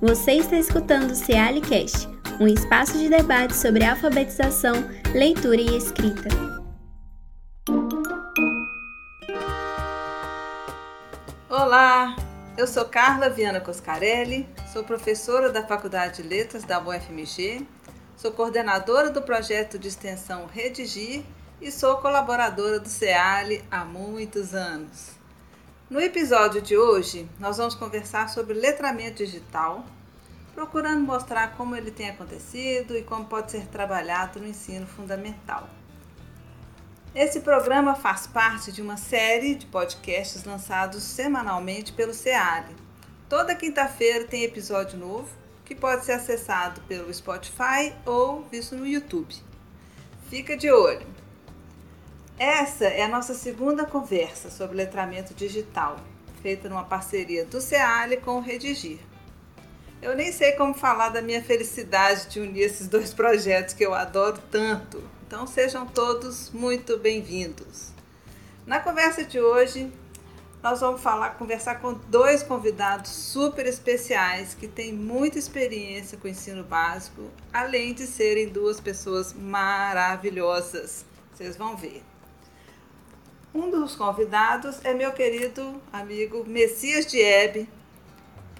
Você está escutando o Cealicast, um espaço de debate sobre alfabetização, leitura e escrita. Olá, eu sou Carla Viana Coscarelli, sou professora da Faculdade de Letras da UFMG, sou coordenadora do projeto de extensão Redigir e sou colaboradora do CEALI há muitos anos. No episódio de hoje, nós vamos conversar sobre letramento digital, procurando mostrar como ele tem acontecido e como pode ser trabalhado no ensino fundamental. Esse programa faz parte de uma série de podcasts lançados semanalmente pelo CEALI. Toda quinta-feira tem episódio novo que pode ser acessado pelo Spotify ou visto no YouTube. Fica de olho! Essa é a nossa segunda conversa sobre letramento digital, feita numa parceria do CEALI com o Redigir. Eu nem sei como falar da minha felicidade de unir esses dois projetos que eu adoro tanto. Então sejam todos muito bem-vindos. Na conversa de hoje, nós vamos falar, conversar com dois convidados super especiais que têm muita experiência com o ensino básico, além de serem duas pessoas maravilhosas. Vocês vão ver. Um dos convidados é meu querido amigo Messias Diebe,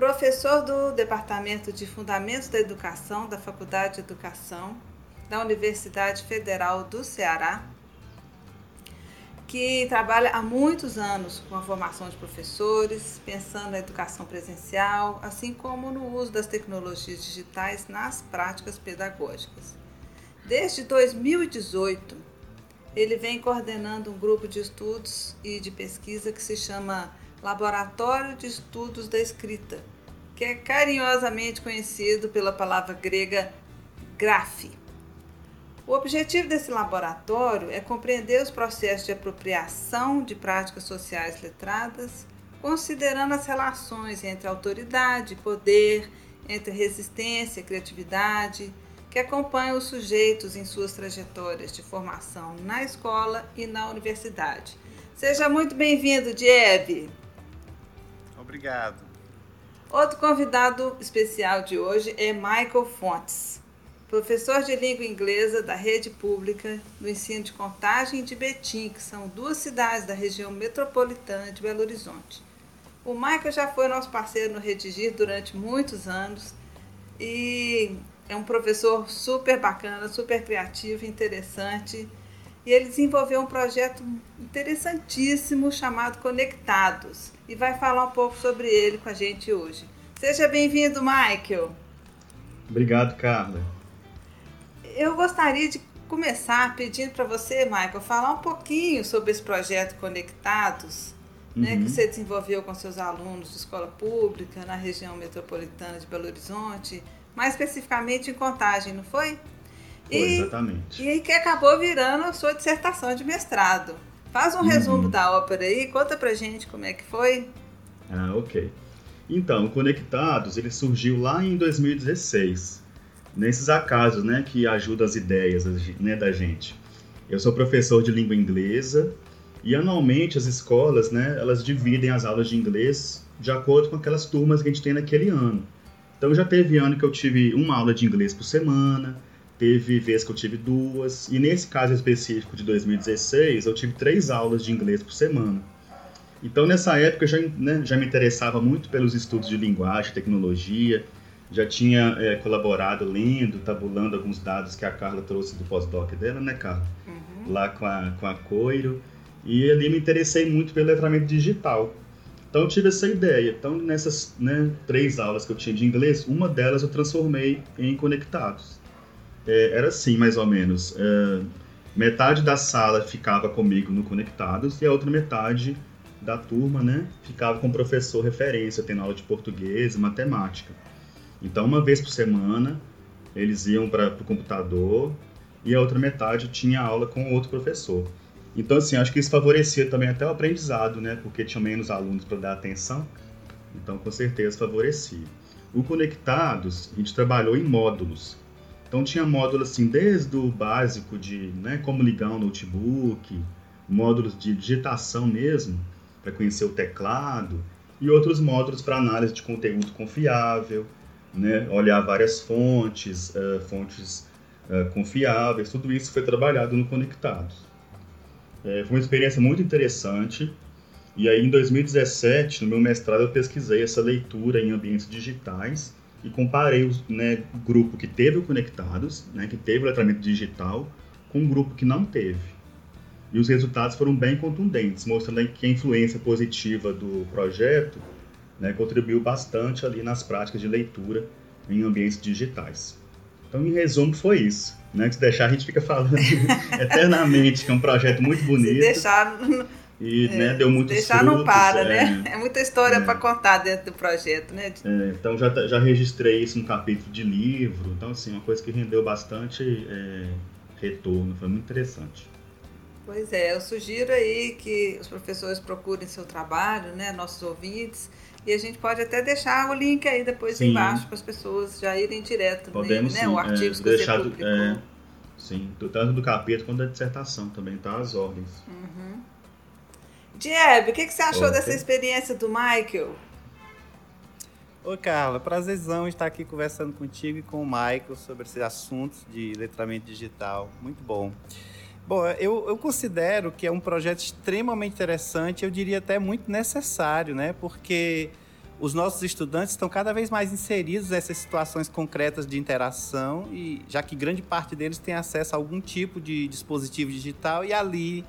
professor do Departamento de Fundamentos da Educação da Faculdade de Educação da Universidade Federal do Ceará, que trabalha há muitos anos com a formação de professores, pensando na educação presencial, assim como no uso das tecnologias digitais nas práticas pedagógicas. Desde 2018, ele vem coordenando um grupo de estudos e de pesquisa que se chama Laboratório de Estudos da Escrita, que é carinhosamente conhecido pela palavra grega graphe. O objetivo desse laboratório é compreender os processos de apropriação de práticas sociais letradas, considerando as relações entre autoridade e poder, entre resistência e criatividade, que acompanha os sujeitos em suas trajetórias de formação na escola e na universidade. Seja muito bem-vindo, Diebe. Obrigado. Outro convidado especial de hoje é Michael Fontes, professor de língua inglesa da rede pública no ensino de Contagem e de Betim, que são duas cidades da região metropolitana de Belo Horizonte. O Michael já foi nosso parceiro no Redigir durante muitos anos e é um professor super bacana, super criativo, interessante. E ele desenvolveu um projeto interessantíssimo chamado Conectados e vai falar um pouco sobre ele com a gente hoje. Seja bem-vindo, Michael. Obrigado, Carla. Eu gostaria de começar pedindo para você, Michael, falar um pouquinho sobre esse projeto Conectados, uhum. né, que uhum. você desenvolveu com seus alunos de escola pública na região metropolitana de Belo Horizonte mais especificamente em contagem, não foi? E, exatamente. E que acabou virando a sua dissertação de mestrado. Faz um uhum. resumo da ópera aí, conta pra gente como é que foi. Ah, ok. Então, Conectados, ele surgiu lá em 2016, nesses acasos, né, que ajudam as ideias né, da gente. Eu sou professor de língua inglesa e anualmente as escolas, né, elas dividem as aulas de inglês de acordo com aquelas turmas que a gente tem naquele ano. Então já teve ano que eu tive uma aula de inglês por semana, teve vez que eu tive duas, e nesse caso específico de 2016, eu tive três aulas de inglês por semana. Então nessa época eu já, né, já me interessava muito pelos estudos de linguagem, tecnologia, já tinha é, colaborado lendo, tabulando alguns dados que a Carla trouxe do pós-doc dela, né, Carla? Uhum. Lá com a, com a Coiro. E ali me interessei muito pelo letramento digital. Então eu tive essa ideia. Então nessas né, três aulas que eu tinha de inglês, uma delas eu transformei em conectados. É, era assim, mais ou menos. É, metade da sala ficava comigo no conectados e a outra metade da turma, né, ficava com o professor referência, tendo aula de português e matemática. Então uma vez por semana eles iam para o computador e a outra metade tinha aula com outro professor. Então, assim, acho que isso favorecia também até o aprendizado, né? Porque tinha menos alunos para dar atenção. Então, com certeza, favorecia. O Conectados, a gente trabalhou em módulos. Então, tinha módulo, assim, desde o básico de né, como ligar um notebook, módulos de digitação mesmo, para conhecer o teclado, e outros módulos para análise de conteúdo confiável, né, olhar várias fontes, uh, fontes uh, confiáveis, tudo isso foi trabalhado no Conectados. É, foi uma experiência muito interessante. E aí, em 2017, no meu mestrado, eu pesquisei essa leitura em ambientes digitais e comparei o né, grupo que teve o Conectados, né, que teve o letramento digital, com o grupo que não teve. E os resultados foram bem contundentes, mostrando que a influência positiva do projeto né, contribuiu bastante ali nas práticas de leitura em ambientes digitais. Então, em resumo, foi isso. Né? Se deixar, a gente fica falando eternamente, que é um projeto muito bonito. Se deixar, e é, né, deu muitos deixar frutos, não para, né? É muita história é, para contar dentro do projeto, né? É, então já, já registrei isso no capítulo de livro, então assim, uma coisa que rendeu bastante é, retorno, foi muito interessante. Pois é, eu sugiro aí que os professores procurem seu trabalho, né, nossos ouvintes, e a gente pode até deixar o link aí depois sim. embaixo para as pessoas já irem direto Podemos, nele, né? O artigo é, que deixar você publicou. É, sim, tanto do capítulo quanto da dissertação também, tá? As ordens. Uhum. Diebe, o que, que você achou dessa experiência do Michael? Oi, Carla. Prazerzão estar aqui conversando contigo e com o Michael sobre esses assuntos de letramento digital. Muito bom. Bom, eu, eu considero que é um projeto extremamente interessante, eu diria até muito necessário, né? Porque os nossos estudantes estão cada vez mais inseridos nessas situações concretas de interação e já que grande parte deles tem acesso a algum tipo de dispositivo digital e ali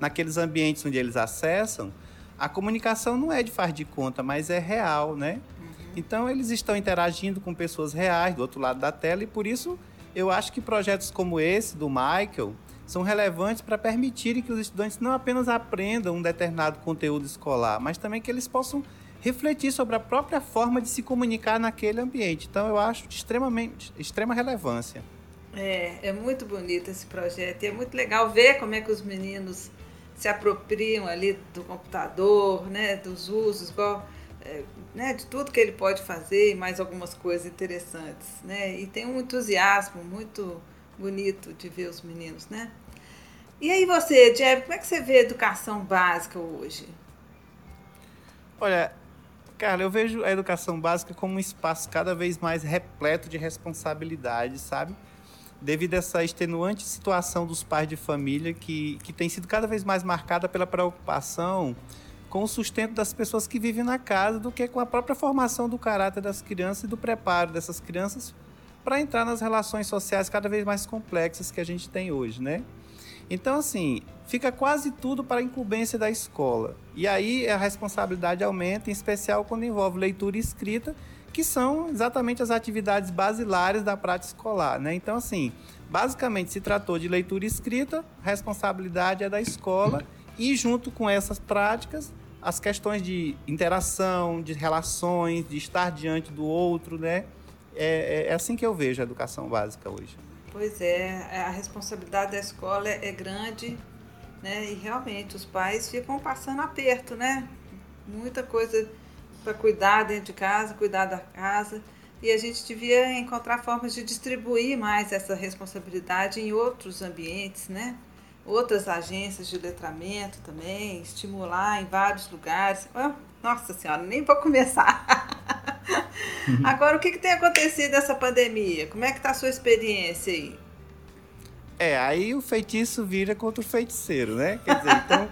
naqueles ambientes onde eles acessam, a comunicação não é de faz de conta, mas é real, né? Uhum. Então eles estão interagindo com pessoas reais do outro lado da tela e por isso eu acho que projetos como esse do Michael são relevantes para permitirem que os estudantes não apenas aprendam um determinado conteúdo escolar, mas também que eles possam refletir sobre a própria forma de se comunicar naquele ambiente. Então eu acho de extremamente extrema relevância. É, é muito bonito esse projeto e é muito legal ver como é que os meninos se apropriam ali do computador, né, dos usos, igual, é, né, de tudo que ele pode fazer e mais algumas coisas interessantes, né? E tem um entusiasmo muito bonito de ver os meninos, né? E aí você, Jeb, como é que você vê a educação básica hoje? Olha, cara, eu vejo a educação básica como um espaço cada vez mais repleto de responsabilidades, sabe? Devido a essa extenuante situação dos pais de família que, que tem sido cada vez mais marcada pela preocupação com o sustento das pessoas que vivem na casa do que com a própria formação do caráter das crianças e do preparo dessas crianças para entrar nas relações sociais cada vez mais complexas que a gente tem hoje, né? Então, assim, fica quase tudo para a incumbência da escola. E aí a responsabilidade aumenta, em especial quando envolve leitura e escrita, que são exatamente as atividades basilares da prática escolar. Né? Então, assim, basicamente se tratou de leitura escrita, responsabilidade é da escola, e junto com essas práticas, as questões de interação, de relações, de estar diante do outro, né? É, é, é assim que eu vejo a educação básica hoje. Pois é, a responsabilidade da escola é grande, né? E realmente os pais ficam passando aperto, né? Muita coisa para cuidar dentro de casa, cuidar da casa. E a gente devia encontrar formas de distribuir mais essa responsabilidade em outros ambientes, né? Outras agências de letramento também, estimular em vários lugares. Nossa Senhora, nem vou começar. Agora, o que, que tem acontecido nessa pandemia? Como é que está a sua experiência aí? É, aí o feitiço vira contra o feiticeiro, né? Quer dizer, então,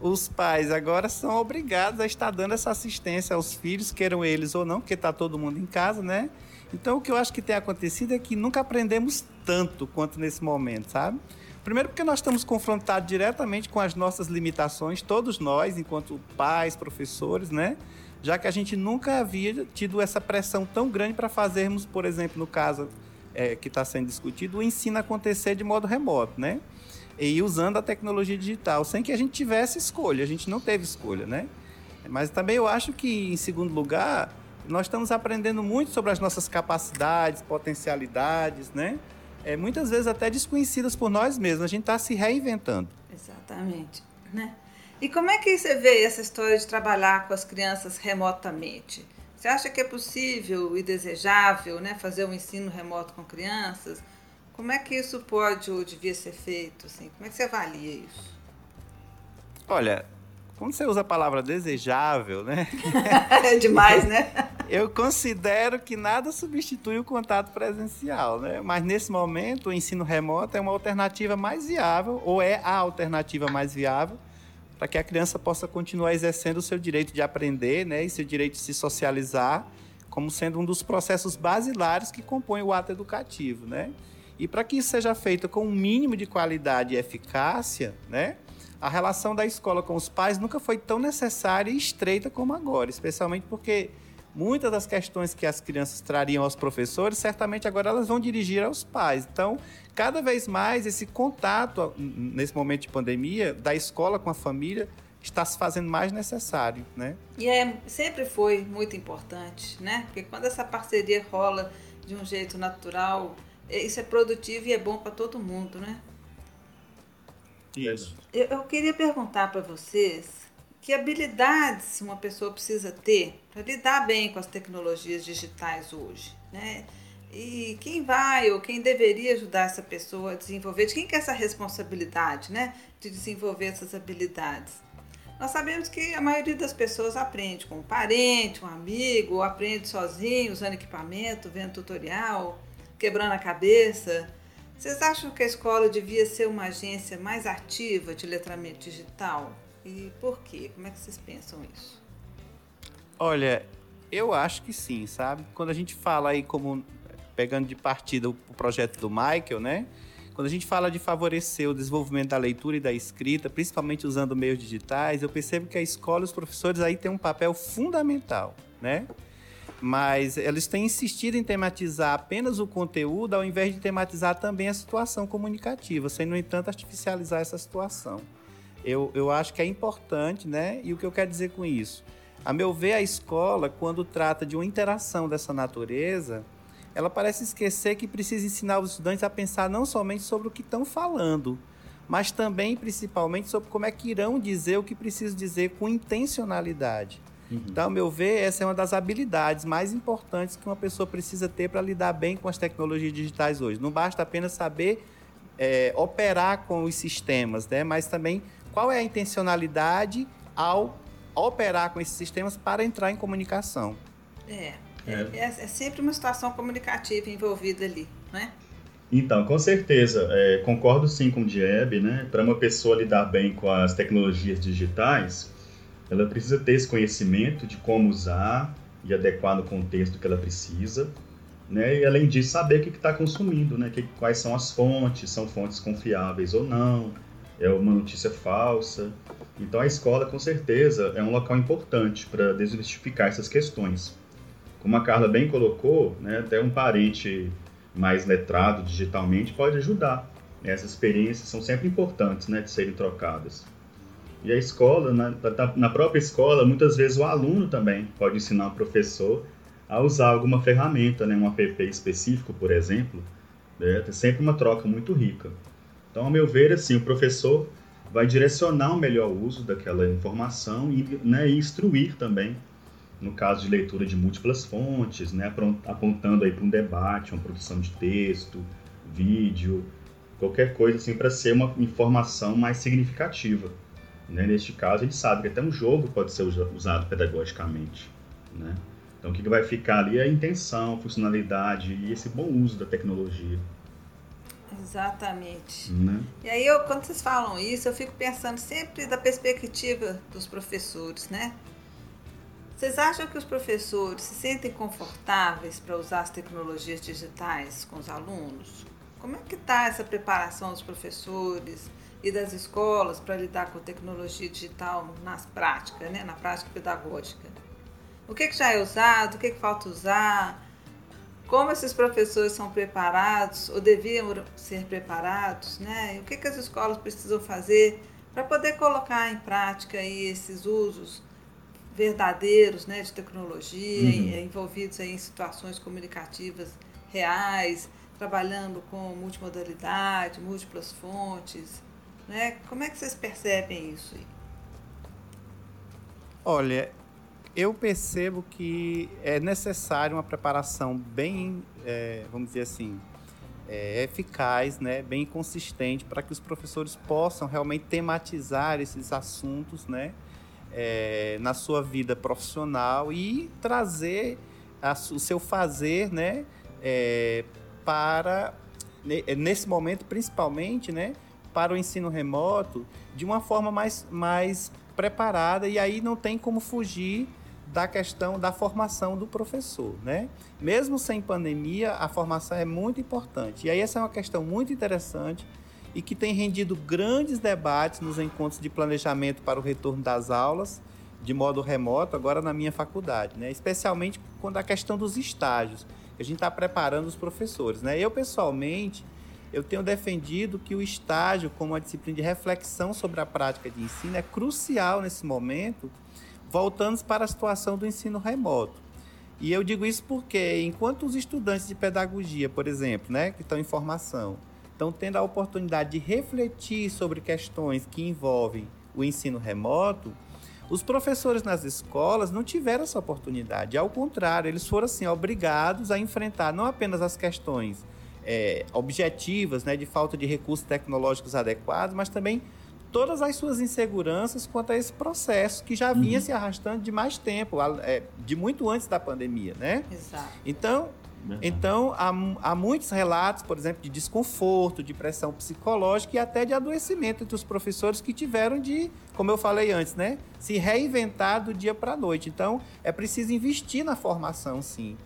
os pais agora são obrigados a estar dando essa assistência aos filhos, queiram eles ou não, porque está todo mundo em casa, né? Então, o que eu acho que tem acontecido é que nunca aprendemos tanto quanto nesse momento, sabe? Primeiro, porque nós estamos confrontados diretamente com as nossas limitações, todos nós, enquanto pais, professores, né? Já que a gente nunca havia tido essa pressão tão grande para fazermos, por exemplo, no caso é, que está sendo discutido, o ensino acontecer de modo remoto, né? E usando a tecnologia digital, sem que a gente tivesse escolha, a gente não teve escolha, né? Mas também eu acho que, em segundo lugar, nós estamos aprendendo muito sobre as nossas capacidades, potencialidades, né? É, muitas vezes até desconhecidas por nós mesmos. A gente está se reinventando. Exatamente. Né? E como é que você vê essa história de trabalhar com as crianças remotamente? Você acha que é possível e desejável né, fazer um ensino remoto com crianças? Como é que isso pode ou devia ser feito? Assim? Como é que você avalia isso? Olha, quando você usa a palavra desejável, né? é demais, né? eu considero que nada substitui o contato presencial, né? Mas nesse momento o ensino remoto é uma alternativa mais viável, ou é a alternativa mais viável, para que a criança possa continuar exercendo o seu direito de aprender, né? E seu direito de se socializar, como sendo um dos processos basilares que compõem o ato educativo, né? E para que isso seja feito com um mínimo de qualidade e eficácia, né? A relação da escola com os pais nunca foi tão necessária e estreita como agora, especialmente porque muitas das questões que as crianças trariam aos professores, certamente agora elas vão dirigir aos pais. Então, cada vez mais esse contato nesse momento de pandemia da escola com a família está se fazendo mais necessário, né? E é, sempre foi muito importante, né? Porque quando essa parceria rola de um jeito natural, é, isso é produtivo e é bom para todo mundo, né? Isso. Eu, eu queria perguntar para vocês que habilidades uma pessoa precisa ter para lidar bem com as tecnologias digitais hoje, né? E quem vai ou quem deveria ajudar essa pessoa a desenvolver, de quem que é essa responsabilidade, né, de desenvolver essas habilidades? Nós sabemos que a maioria das pessoas aprende com um parente, um amigo, ou aprende sozinho, usando equipamento, vendo tutorial, quebrando a cabeça. Vocês acham que a escola devia ser uma agência mais ativa de letramento digital? E por quê? Como é que vocês pensam isso? Olha, eu acho que sim, sabe? Quando a gente fala aí como pegando de partida o projeto do Michael, né? Quando a gente fala de favorecer o desenvolvimento da leitura e da escrita, principalmente usando meios digitais, eu percebo que a escola e os professores aí têm um papel fundamental, né? Mas eles têm insistido em tematizar apenas o conteúdo ao invés de tematizar também a situação comunicativa, sem, no entanto, artificializar essa situação eu, eu acho que é importante, né? E o que eu quero dizer com isso? A meu ver, a escola, quando trata de uma interação dessa natureza, ela parece esquecer que precisa ensinar os estudantes a pensar não somente sobre o que estão falando, mas também, principalmente, sobre como é que irão dizer o que precisam dizer com intencionalidade. Uhum. Então, ao meu ver, essa é uma das habilidades mais importantes que uma pessoa precisa ter para lidar bem com as tecnologias digitais hoje. Não basta apenas saber é, operar com os sistemas, né? mas também qual é a intencionalidade ao operar com esses sistemas para entrar em comunicação. É, é, é, é sempre uma situação comunicativa envolvida ali, né? Então, com certeza, é, concordo sim com o Dieb, né? Para uma pessoa lidar bem com as tecnologias digitais, ela precisa ter esse conhecimento de como usar e adequar no contexto que ela precisa, né? E além disso, saber o que está consumindo, né? Que, quais são as fontes, são fontes confiáveis ou não, é uma notícia falsa. Então a escola, com certeza, é um local importante para desmistificar essas questões. Como a Carla bem colocou, né, até um parente mais letrado digitalmente pode ajudar. Essas experiências são sempre importantes né, de serem trocadas. E a escola, na, na própria escola, muitas vezes o aluno também pode ensinar o professor a usar alguma ferramenta, né, um app específico, por exemplo. Né, é sempre uma troca muito rica. Então, ao meu ver, assim, o professor vai direcionar o melhor uso daquela informação e, né, instruir também, no caso de leitura de múltiplas fontes, né, apontando aí para um debate, uma produção de texto, vídeo, qualquer coisa assim para ser uma informação mais significativa. Né? Neste caso, a gente sabe que até um jogo pode ser usado pedagogicamente. Né? Então, o que vai ficar ali é a intenção, funcionalidade e esse bom uso da tecnologia. Exatamente. Né? E aí, eu, quando vocês falam isso, eu fico pensando sempre da perspectiva dos professores, né? Vocês acham que os professores se sentem confortáveis para usar as tecnologias digitais com os alunos? Como é que está essa preparação dos professores e das escolas para lidar com tecnologia digital nas práticas, né? na prática pedagógica? O que, que já é usado? O que, que falta usar? Como esses professores são preparados ou deviam ser preparados, né? E o que, que as escolas precisam fazer para poder colocar em prática aí esses usos verdadeiros, né, de tecnologia, uhum. Envolvidos aí em situações comunicativas reais, trabalhando com multimodalidade, múltiplas fontes, né? Como é que vocês percebem isso aí? Olha, eu percebo que é necessário uma preparação bem, é, vamos dizer assim, é, eficaz, né, bem consistente, para que os professores possam realmente tematizar esses assuntos né, é, na sua vida profissional e trazer a, o seu fazer, né, é, para nesse momento principalmente, né, para o ensino remoto de uma forma mais, mais preparada e aí não tem como fugir da questão da formação do professor, né? Mesmo sem pandemia, a formação é muito importante. E aí essa é uma questão muito interessante e que tem rendido grandes debates nos encontros de planejamento para o retorno das aulas de modo remoto, agora na minha faculdade, né? Especialmente quando a questão dos estágios, a gente está preparando os professores, né? Eu pessoalmente eu tenho defendido que o estágio, como uma disciplina de reflexão sobre a prática de ensino, é crucial nesse momento, voltando para a situação do ensino remoto. E eu digo isso porque, enquanto os estudantes de pedagogia, por exemplo, né, que estão em formação, estão tendo a oportunidade de refletir sobre questões que envolvem o ensino remoto, os professores nas escolas não tiveram essa oportunidade. Ao contrário, eles foram assim obrigados a enfrentar não apenas as questões é, objetivas, né, de falta de recursos tecnológicos adequados, mas também todas as suas inseguranças quanto a esse processo que já vinha uhum. se arrastando de mais tempo, é, de muito antes da pandemia, né? Exato. Então, então há, há muitos relatos, por exemplo, de desconforto, de pressão psicológica e até de adoecimento entre os professores que tiveram de, como eu falei antes, né, se reinventar do dia para a noite. Então, é preciso investir na formação, sim.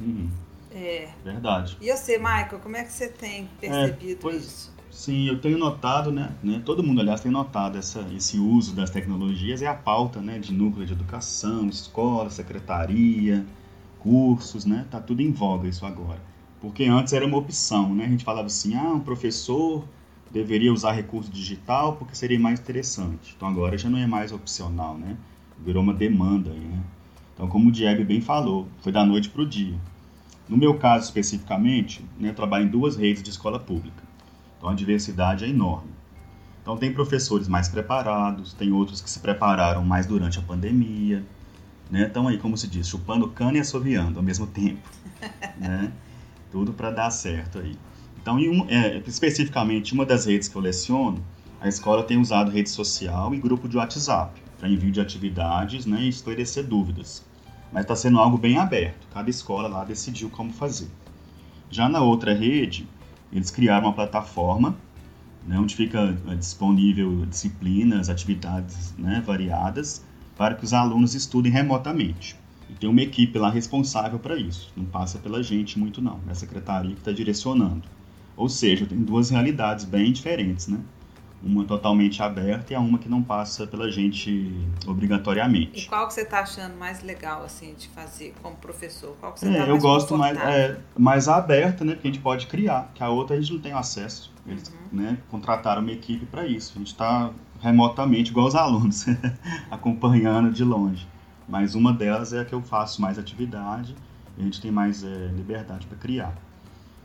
Uhum. É. Verdade. E você, Michael, como é que você tem percebido é, pois, isso? Sim, eu tenho notado, né, né, todo mundo, aliás, tem notado essa, esse uso das tecnologias e a pauta, né, de núcleo de educação, escola, secretaria, cursos, né, tá tudo em voga isso agora. Porque antes era uma opção, né, a gente falava assim, ah, um professor deveria usar recurso digital porque seria mais interessante. Então agora já não é mais opcional, né, virou uma demanda né. Então, como o Diego bem falou, foi da noite para o dia. No meu caso especificamente, né, eu trabalho em duas redes de escola pública. Então a diversidade é enorme. Então tem professores mais preparados, tem outros que se prepararam mais durante a pandemia, né? Então aí, como se diz, chupando cana e assoviando ao mesmo tempo, né? Tudo para dar certo aí. Então, um, é, especificamente, uma das redes que eu leciono, a escola tem usado rede social e grupo de WhatsApp para envio de atividades né, e esclarecer dúvidas mas está sendo algo bem aberto. Cada escola lá decidiu como fazer. Já na outra rede, eles criaram uma plataforma né, onde fica eh, disponível disciplinas, atividades né, variadas para que os alunos estudem remotamente. E tem uma equipe lá responsável para isso. Não passa pela gente muito não, é a secretaria que está direcionando. Ou seja, tem duas realidades bem diferentes, né? Uma totalmente aberta e a uma que não passa pela gente obrigatoriamente. E qual que você está achando mais legal assim de fazer como professor? Qual que você é, tá eu gosto mais é, mais aberta, né? Porque a gente pode criar, que a outra a gente não tem acesso. Eles, uhum. né, contrataram uma equipe para isso. A gente está remotamente igual os alunos, acompanhando de longe. Mas uma delas é a que eu faço mais atividade. E a gente tem mais é, liberdade para criar.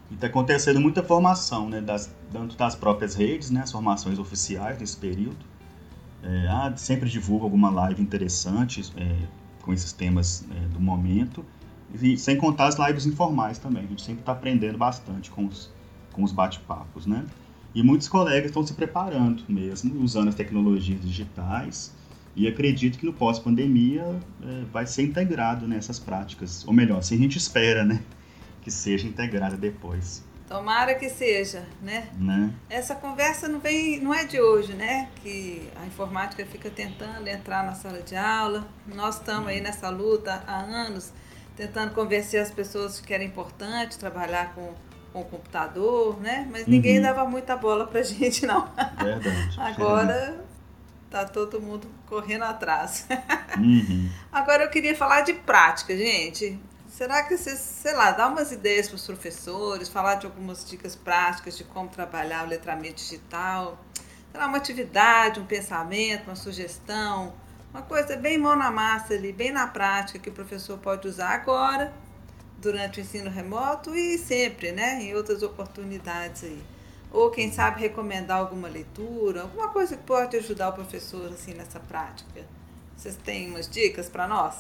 E está acontecendo muita formação, né, das, tanto das próprias redes, né, as formações oficiais nesse período. É, ah, sempre divulga alguma live interessante é, com esses temas é, do momento. E sem contar as lives informais também. A gente sempre está aprendendo bastante com os, com os bate-papos, né? E muitos colegas estão se preparando mesmo, usando as tecnologias digitais. E acredito que no pós-pandemia é, vai ser integrado nessas práticas. Ou melhor, se a gente espera, né? Que seja integrada depois. Tomara que seja, né? né? Essa conversa não vem, não é de hoje, né? Que a informática fica tentando entrar na sala de aula. Nós estamos aí nessa luta há anos, tentando convencer as pessoas que era importante trabalhar com, com o computador, né? Mas ninguém uhum. dava muita bola pra gente, não. Verdade. Agora tá todo mundo correndo atrás. Uhum. Agora eu queria falar de prática, gente. Será que você, sei lá, dá umas ideias para os professores, falar de algumas dicas práticas de como trabalhar o letramento digital? Sei lá, uma atividade, um pensamento, uma sugestão, uma coisa bem mão na massa ali, bem na prática, que o professor pode usar agora, durante o ensino remoto e sempre, né, em outras oportunidades aí. Ou quem sabe recomendar alguma leitura, alguma coisa que pode ajudar o professor assim nessa prática. Vocês têm umas dicas para nós?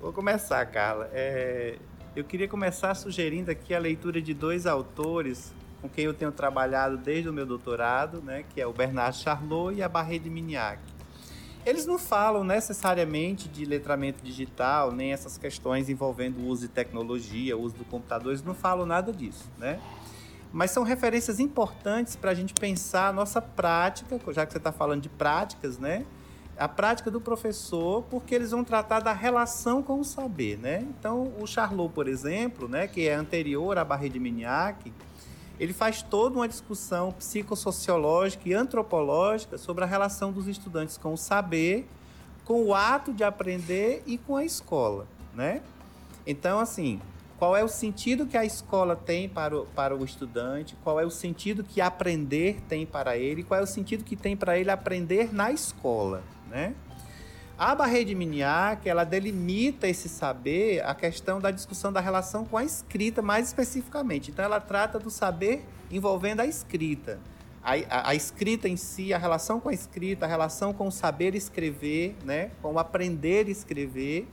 Vou começar, Carla. É, eu queria começar sugerindo aqui a leitura de dois autores com quem eu tenho trabalhado desde o meu doutorado, né, que é o Bernard Charlot e a Barré de Mignac. eles não falam necessariamente de letramento digital, nem essas questões envolvendo o uso de tecnologia, o uso do computador, eles não falam nada disso, né? Mas são referências importantes para a gente pensar a nossa prática, já que você está falando de práticas, né? A prática do professor, porque eles vão tratar da relação com o saber, né? Então, o Charlot, por exemplo, né, que é anterior à Barre de Mignac, ele faz toda uma discussão psicossociológica e antropológica sobre a relação dos estudantes com o saber, com o ato de aprender e com a escola, né? Então, assim, qual é o sentido que a escola tem para o, para o estudante, qual é o sentido que aprender tem para ele, qual é o sentido que tem para ele aprender na escola, né? A barreira de Miniac, ela delimita esse saber a questão da discussão da relação com a escrita mais especificamente. Então, ela trata do saber envolvendo a escrita. A, a, a, escrita em si, a relação com a escrita, a relação com o saber escrever, né? com o aprender a escrever.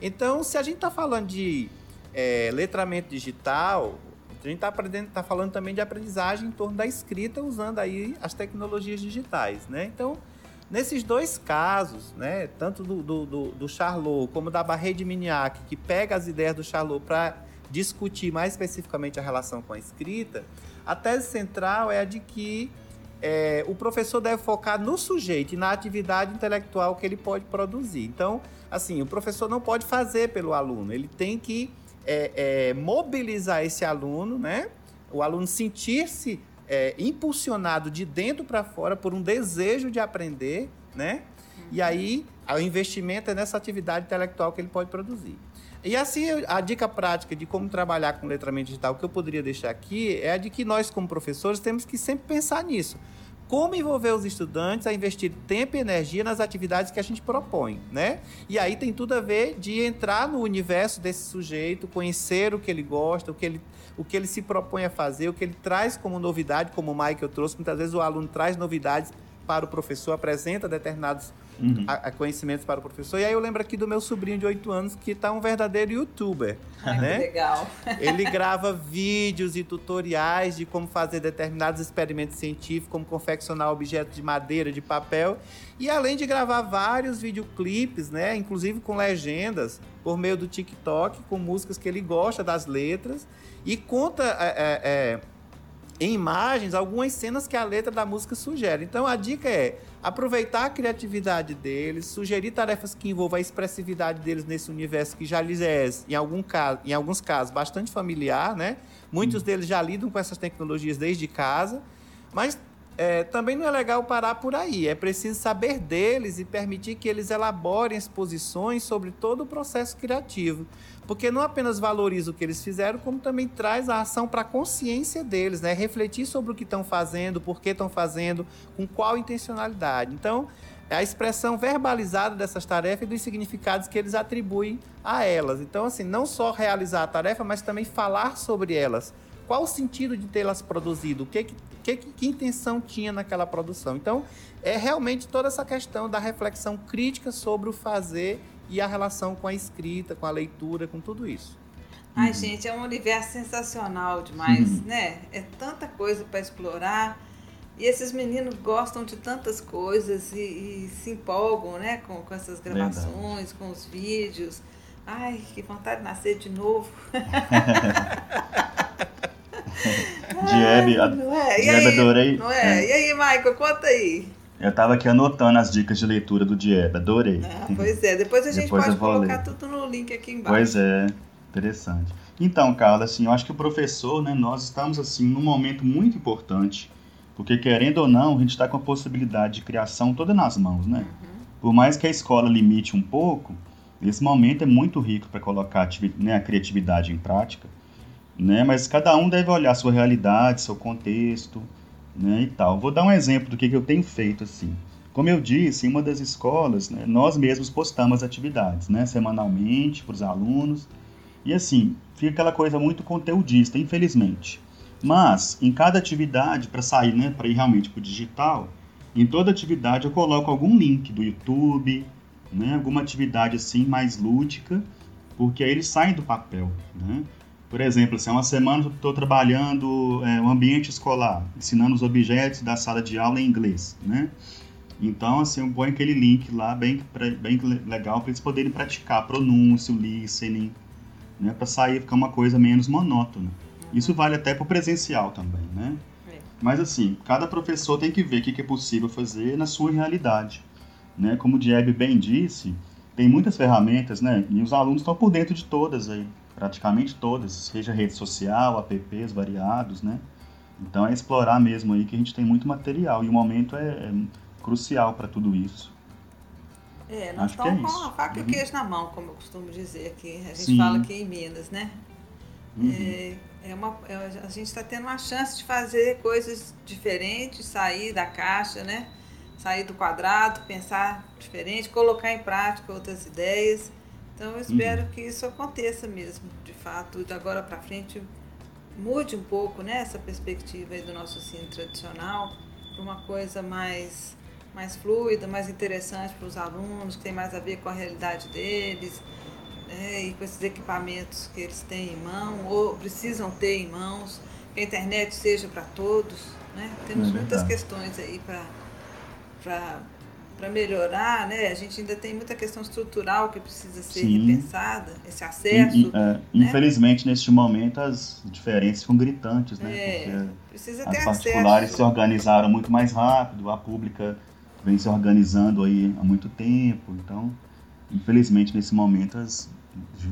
Então, se a gente está falando de é, letramento digital, a gente está tá falando também de aprendizagem em torno da escrita usando aí as tecnologias digitais. Né? Então, Nesses dois casos, né, tanto do, do, do, do Charlot como da Barret de Miniac, que pega as ideias do Charlot para discutir mais especificamente a relação com a escrita, a tese central é a de que é, o professor deve focar no sujeito e na atividade intelectual que ele pode produzir. Então, assim, o professor não pode fazer pelo aluno, ele tem que é, é, mobilizar esse aluno, né? O aluno sentir-se é, impulsionado de dentro para fora por um desejo de aprender, né? Uhum. E aí o investimento é nessa atividade intelectual que ele pode produzir. E assim, a dica prática de como trabalhar com letramento digital que eu poderia deixar aqui é a de que nós, como professores, temos que sempre pensar nisso como envolver os estudantes a investir tempo e energia nas atividades que a gente propõe, né? E aí tem tudo a ver de entrar no universo desse sujeito, conhecer o que ele gosta, o que ele, o que ele se propõe a fazer, o que ele traz como novidade, como o Michael trouxe. Muitas vezes o aluno traz novidades para o professor, apresenta determinados uhum. a, a conhecimentos para o professor. E aí eu lembro aqui do meu sobrinho de 8 anos que está um verdadeiro youtuber. Ai, né? legal. Ele grava vídeos e tutoriais de como fazer determinados experimentos científicos, como confeccionar objetos de madeira, de papel. E além de gravar vários videoclipes, né? Inclusive com legendas, por meio do TikTok, com músicas que ele gosta das letras. E conta. É, é, é, em imagens algumas cenas que a letra da música sugere. Então a dica é aproveitar a criatividade deles, sugerir tarefas que envolvam a expressividade deles nesse universo que já lhes é, em, algum caso, em alguns casos, bastante familiar, né? Muitos hum. deles já lidam com essas tecnologias desde casa, mas é, também não é legal parar por aí. É preciso saber deles e permitir que eles elaborem exposições sobre todo o processo criativo. Porque não apenas valoriza o que eles fizeram, como também traz a ação para a consciência deles, né? Refletir sobre o que estão fazendo, por que estão fazendo, com qual intencionalidade. Então, é a expressão verbalizada dessas tarefas e dos significados que eles atribuem a elas. Então, assim, não só realizar a tarefa, mas também falar sobre elas. Qual o sentido de tê-las produzido? O que, que, que intenção tinha naquela produção? Então, é realmente toda essa questão da reflexão crítica sobre o fazer e a relação com a escrita, com a leitura, com tudo isso. Ai, uhum. gente, é um universo sensacional demais, uhum. né? É tanta coisa para explorar. E esses meninos gostam de tantas coisas e, e se empolgam, né? Com, com essas gravações, Verdade. com os vídeos. Ai, que vontade de nascer de novo. Diebe, não é? Diebe adorei. Não é? é? E aí, Michael, conta aí. Eu estava aqui anotando as dicas de leitura do Dieb, adorei. Ah, pois é, depois a gente depois pode colocar ler. tudo no link aqui embaixo. Pois é, interessante. Então, Carla, assim, eu acho que o professor, né, nós estamos assim num momento muito importante, porque querendo ou não, a gente está com a possibilidade de criação toda nas mãos, né? Uhum. Por mais que a escola limite um pouco, esse momento é muito rico para colocar né, a criatividade em prática, né? Mas cada um deve olhar sua realidade, seu contexto, né, e tal. Vou dar um exemplo do que, que eu tenho feito assim. Como eu disse, em uma das escolas, né, nós mesmos postamos atividades, né, semanalmente para os alunos. E assim, fica aquela coisa muito conteudista, infelizmente. Mas, em cada atividade, para sair, né, para ir realmente para o digital, em toda atividade eu coloco algum link do YouTube, né, alguma atividade assim mais lúdica, porque aí eles saem do papel. Né? Por exemplo, se é uma semana eu estou trabalhando é, um ambiente escolar, ensinando os objetos da sala de aula em inglês, né? Então, assim, põe aquele link lá bem, bem legal para eles poderem praticar pronúncio, listening, né? Para sair ficar uma coisa menos monótona. Isso vale até para o presencial também, né? É. Mas assim, cada professor tem que ver o que é possível fazer na sua realidade. Né? Como o Diego bem disse, tem muitas ferramentas, né? E os alunos estão por dentro de todas aí, praticamente todas, seja rede social, apps variados, né? Então é explorar mesmo aí que a gente tem muito material e o momento é, é crucial para tudo isso. É, nós estamos é com a faca e uhum. queijo na mão, como eu costumo dizer aqui. A gente Sim. fala aqui em Minas, né? Uhum. É, é uma, é, a gente está tendo uma chance de fazer coisas diferentes, sair da caixa, né? Sair do quadrado, pensar diferente, colocar em prática outras ideias. Então eu espero uhum. que isso aconteça mesmo, de fato, de agora para frente mude um pouco né, essa perspectiva do nosso ensino tradicional para uma coisa mais, mais fluida, mais interessante para os alunos, que tem mais a ver com a realidade deles né, e com esses equipamentos que eles têm em mão ou precisam ter em mãos, que a internet seja para todos. Né? Temos é muitas questões aí para para melhorar, né? A gente ainda tem muita questão estrutural que precisa ser Sim. repensada, esse acesso. E, e, é, né? Infelizmente, neste momento, as diferenças ficam gritantes, né? É, precisa ter as particulares acesso. se organizaram muito mais rápido, a pública vem se organizando aí há muito tempo, então, infelizmente, nesse momento, as,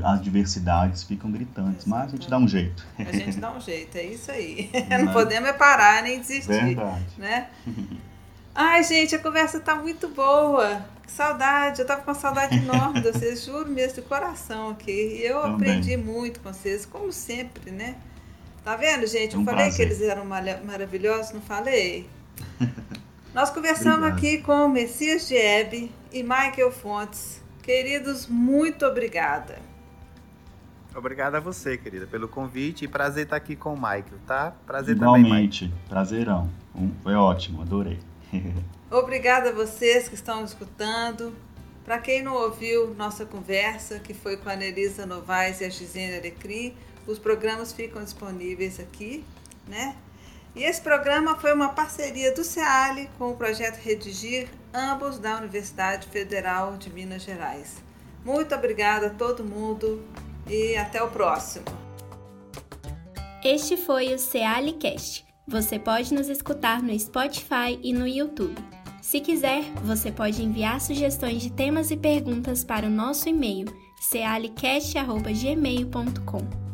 as diversidades ficam gritantes, mas a gente dá um jeito. A gente dá um jeito, é isso aí. Não, Não podemos é parar nem desistir, Verdade. né? Ai, gente, a conversa tá muito boa. Que saudade, eu tava com uma saudade enorme de vocês, juro mesmo, de coração aqui. E eu Também. aprendi muito com vocês, como sempre, né? Tá vendo, gente? Eu um falei prazer. que eles eram maravilhosos, não falei? Nós conversamos aqui com o Messias Diebe e Michael Fontes. Queridos, muito obrigada. Obrigado a você, querida, pelo convite e prazer estar aqui com o Michael, tá? Prazer Igualmente, também, Michael. prazerão. foi ótimo, adorei. Obrigada a vocês que estão escutando. Para quem não ouviu nossa conversa, que foi com a Nelisa Novaes e a Gisele Alecrim, os programas ficam disponíveis aqui, né? E esse programa foi uma parceria do CEALI com o projeto Redigir, ambos da Universidade Federal de Minas Gerais. Muito obrigada a todo mundo e até o próximo. Este foi o CEALI Cast você pode nos escutar no Spotify e no YouTube. Se quiser, você pode enviar sugestões de temas e perguntas para o nosso e-mail cealicast.gmail.com.